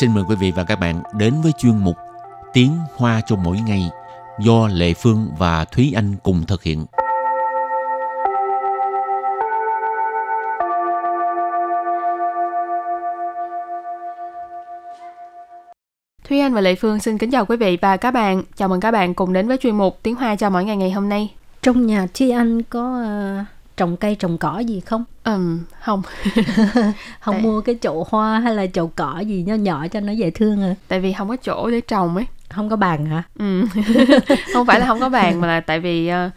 xin mời quý vị và các bạn đến với chuyên mục Tiếng Hoa cho mỗi ngày do Lệ Phương và Thúy Anh cùng thực hiện. Thúy Anh và Lệ Phương xin kính chào quý vị và các bạn. Chào mừng các bạn cùng đến với chuyên mục Tiếng Hoa cho mỗi ngày ngày hôm nay. Trong nhà Thi Anh có uh, trồng cây trồng cỏ gì không? Ừm, không. không Tại- mua cái chậu hoa hay là chậu cỏ gì nho nhỏ cho nó dễ thương à? Tại vì không có chỗ để trồng ấy. Không có bàn hả? Ừ. không phải là không có bàn mà là tại vì ờ,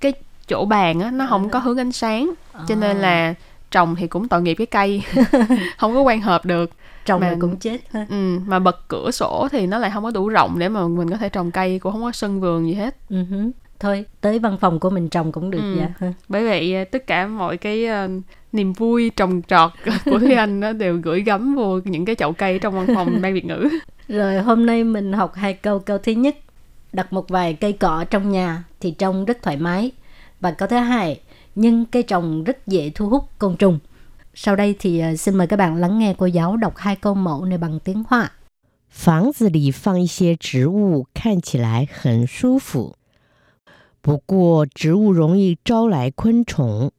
cái chỗ bàn á nó không có hướng ánh sáng cho nên là trồng thì cũng tội nghiệp cái cây không có quan hợp được trồng mà- cũng chết ha. ừ, mà bật cửa sổ thì nó lại không có đủ rộng để mà mình có thể trồng cây cũng không có sân vườn gì hết Ừ hứ Thôi tới văn phòng của mình trồng cũng được Ừ. dạ. ha. bởi vậy ờ, tất cả mọi cái ờ, niềm vui trồng trọt của Thúy Anh nó đều gửi gắm vô những cái chậu cây trong văn phòng ban Việt ngữ Rồi hôm nay mình học hai câu. Câu thứ nhất, đặt một vài cây cỏ trong nhà thì trông rất thoải mái. Và câu thứ hai, nhưng cây trồng rất dễ thu hút côn trùng. Sau đây thì ờ, xin mời các bạn lắng nghe cô giáo đọc hai câu mẫu này bằng tiếng Hoa. 房子里放一些植物，看起来很舒服。 不过，植物容易招来昆虫。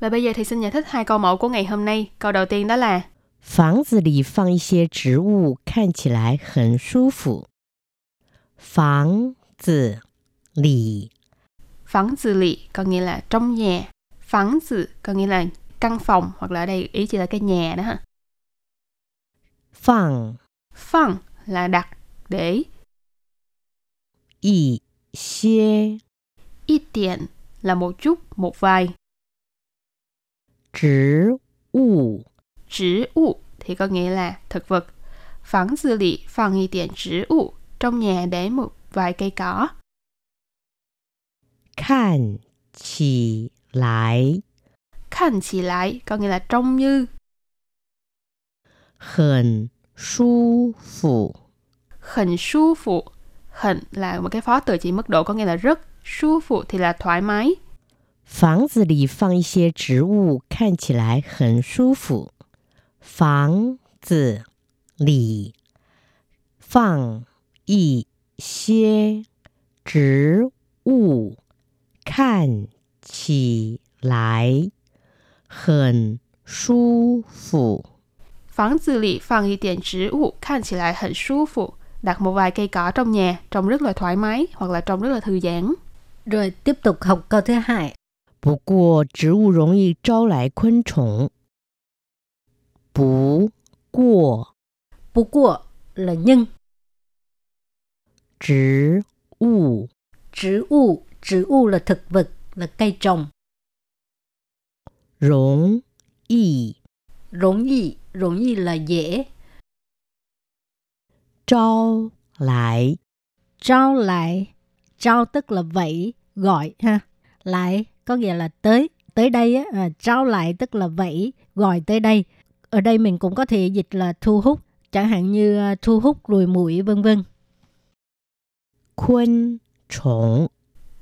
và bây giờ thì xin giải thích hai câu mẫu của ngày hôm nay câu đầu tiên đó là 房子里放一些植物，看起来很舒服。房子里 phẳng tự lì có nghĩa là trong nhà phẳng tự có nghĩa là căn phòng hoặc là ở đây ý chỉ là cái nhà đó ha 放 phẳng là đặt để 一些 ít tiền là một chút một vài 植物 植物 thì có nghĩa là thực vật phẳng tự lì phẳng ít tiền 植物 trong nhà để một vài cây cỏ 看起来 看起来 có nghĩa là trông như 很舒服。很舒服很là một cái phó từ chỉ mức độ có nghĩa là rất 舒服 thì là thoải mái 房子里放一些植物，看起来很舒服。房子里放一些植物，看起来很舒服。 Phẳng tự lì phẳng y tiền 植物 看起来很舒服 đặt một vài cây cỏ trong nhà trông rất là thoải mái hoặc là trông rất là thư giãn Rồi tiếp tục học câu thứ hai. 不过，植物容易招来昆虫。不过， Bú của là nhưng. 植物 Trữ u, trữ u là thực vật, là cây trồng. 容易 Rốn gì, rốn gì là dễ. 招来 Trao lại, trao tức là vậy, gọi ha. Lại có nghĩa là tới, tới đây á, à, trao lại tức là vậy, gọi tới đây. Ở đây mình cũng có thể dịch là thu hút, chẳng hạn như à, thu hút ruồi muỗi vân vân. 昆虫。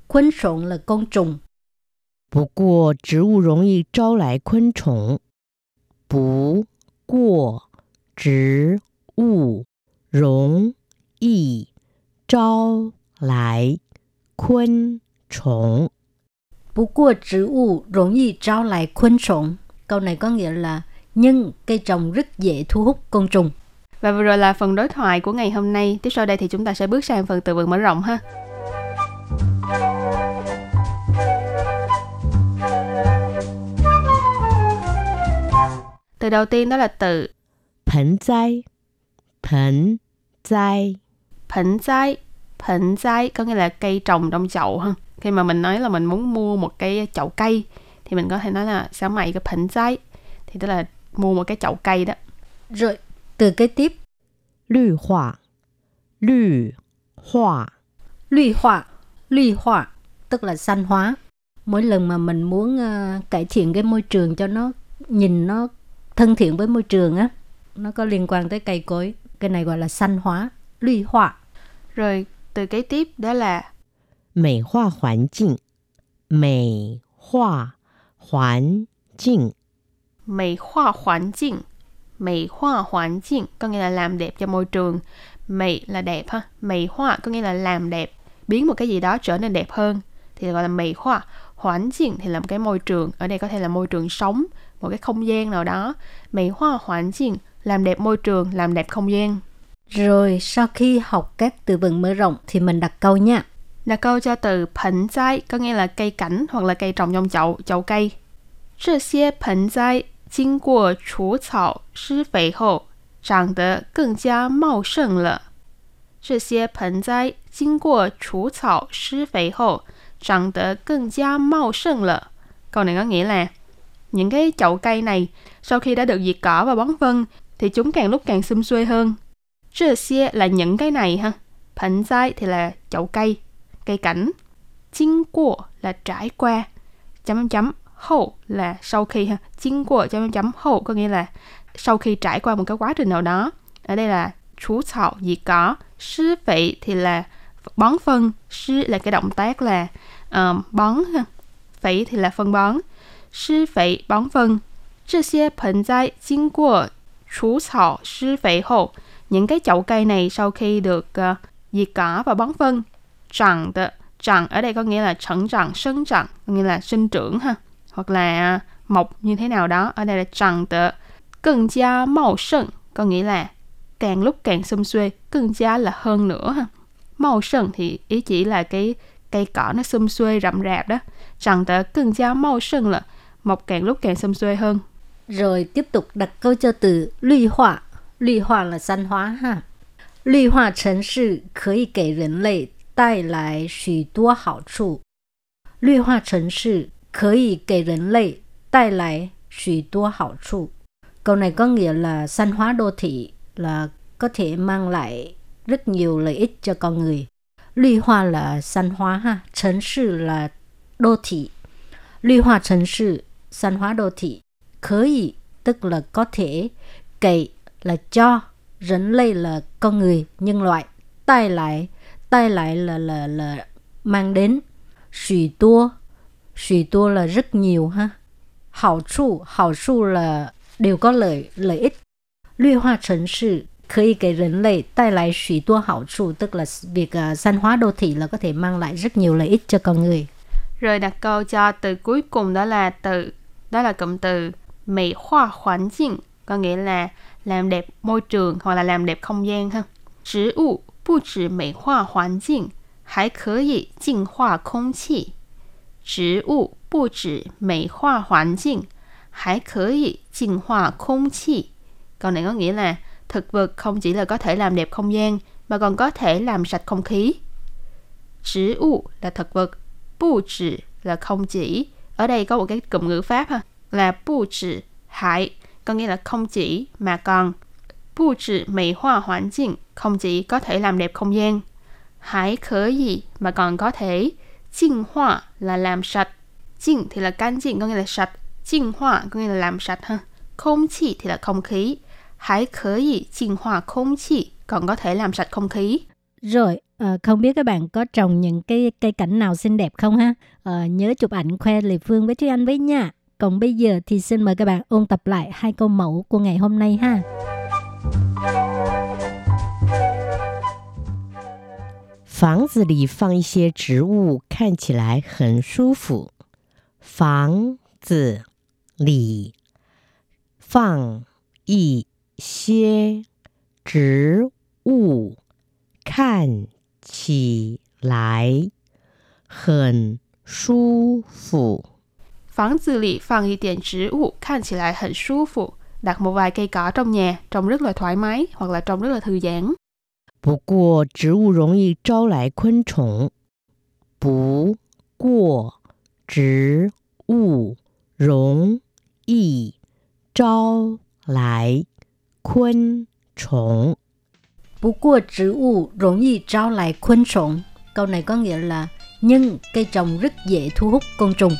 Khuôn sộn là côn trùng. 不过，植物容易招来昆虫。不过，植物容易招来昆 虫。 Bú của trữ u容易trao lại khuôn sộn. Câu này có nghĩa là nhưng cây trồng rất dễ thu hút côn trùng. và vừa rồi là phần đối thoại của ngày hôm nay tiếp sau đây thì chúng ta sẽ bước sang phần từ vựng mở rộng ha từ đầu tiên đó là từ 盆栽，盆栽， phỉnh trái phỉnh trái có nghĩa là cây trồng trong chậu ha khi mà mình nói là mình muốn mua một cái chậu cây thì mình có thể nói là xả mày cái phỉnh giấy. Thì tức là mua một cái chậu cây đó. Rồi từ kế tiếp. Lư hỏa lư hỏa lư hỏa lư hỏa tức là xanh hóa. Mỗi lần mà mình muốn uh, cải thiện cái môi trường cho nó nhìn nó thân thiện với môi trường á nó có liên quan tới cây cối. Cái này gọi là xanh hóa. Lư hỏa rồi từ kế tiếp đó là 美化环境，美化环境， mỹ hóa hoàn cảnh mỹ hoa hoàn cảnh có nghĩa là làm đẹp cho môi trường mỹ là đẹp ha mỹ hoa có nghĩa là làm đẹp biến một cái gì đó trở nên đẹp hơn thì gọi là mỹ hoa hoàn cảnh thì là một cái môi trường ở đây có thể là môi trường sống một cái không gian nào đó mỹ hoa hoàn cảnh làm đẹp môi trường làm đẹp không gian Rồi sau khi học các từ vựng mở rộng thì mình đặt câu nha. đặt câu cho từ盆栽 có nghĩa là cây cảnh hoặc là cây trồng trong chậu chậu cây 这些盆栽经过除草施肥后，长得更加茂盛了。这些盆栽经过除草施肥后，长得更加茂盛了。Câu này có nghĩa là những cái chậu cây này sau khi đã được diệt cỏ và bón phân thì chúng càng lúc càng xum xuê hơn. 这些 là những cái này ha.盆栽 thì là chậu cây, cây cảnh. 经过 là trải qua. Chấm chấm chấm hậu là sau khi ha. 经过 chấm chấm chấm hậu có nghĩa là sau khi trải qua một cái quá trình nào đó. Ở đây là chú thảo diệt cỏ. Sư phệ thì là bón phân. Sư là cái động tác là uh, bón ha. Phệ thì là phân bón. Sư phệ bón phân. 这些盆栽经过除草施肥后，những cái chậu cây này sau khi được uh, diệt cỏ và bón phân, trằng de trằng ở đây có nghĩa là trần trằng, sinh trằng, có nghĩa là sinh trưởng ha, hoặc là uh, mọc như thế nào đó. Ở đây là trằng de,更加茂盛, có nghĩa là càng lúc càng xum xuê,更加là hơn nữa ha. Màu sân thì ý chỉ là cái cây cỏ nó xum xuê rậm rạp đó. Trằng de 更加茂盛 là mọc càng lúc càng xum xuê hơn. Rồi tiếp tục đặt câu cho từ绿化.绿化 là xanh hóa ha. 绿化城市可以给人类 带来许多好处。绿化城市可以给人类带来许多好处. Câu này có nghĩa là xanh hóa đô thị là có thể mang lại rất nhiều lợi ích cho con người. Lũy hoa là xanh hóa ha,城市 là đô thị. Lũy hoa 城市 xanh hóa đô thị. Khởi ý, tức là có thể, cậy là cho, rỉnh lây là con người, nhân loại, tai lại, tai lại là là là mang đến, xùy tua, xùy tua là rất nhiều ha. Hảo trụ, hảo trụ là đều có lợi, lợi ích. Lũy hoa 城市可以给人类带来许多好处, tức là việc uh, xanh hóa đô thị là có thể mang lại rất nhiều lợi ích cho con người. Rồi đặt câu cho từ cuối cùng đó là từ đó là cụm từ mỹ hoa hoàn cảnh có nghĩa là làm đẹp môi trường hoặc là làm đẹp không gian ha. 植物 不止美化环境，还可以净化空气。植物不止美化环境，还可以净化空气。Câu này có nghĩa là thực vật không chỉ là có thể làm đẹp không gian mà còn có thể làm sạch không khí. 植物 là thực vật, 不止 là không chỉ. Ở đây có một cái cụm ngữ pháp ha, là 不止 hại, có nghĩa là không chỉ mà còn. Bù chỉ mỹ chỉ có thể làm đẹp không gian, mà còn có thể là làm sạch Chinh thì là có nghĩa là sạch Chinh có nghĩa là làm sạch ha Không thì là không khí Còn có thể làm sạch không khí Rồi, ờ, không biết các bạn có trồng những cái cây cảnh nào xinh đẹp không ha? À, Nhớ chụp ảnh khoe Lê Phương với Thúy Anh với nha. Còn bây giờ thì xin mời các bạn ôn tập lại hai câu mẫu của ngày hôm nay ha. 房子里放一些植物，看起来很舒服。房子里放一些植物，看起来很舒服。 房子里放一点植物，看起来很舒服。Đặt một vài cây cỏ trong nhà, trông rất là thoải mái hoặc là trông rất là thư giãn. 不过植物容易招来昆虫。不过植物容易招来昆虫。 Bú cua植物 容易招来昆虫. Câu này có nghĩa là nhưng cây trồng rất dễ thu hút côn trùng.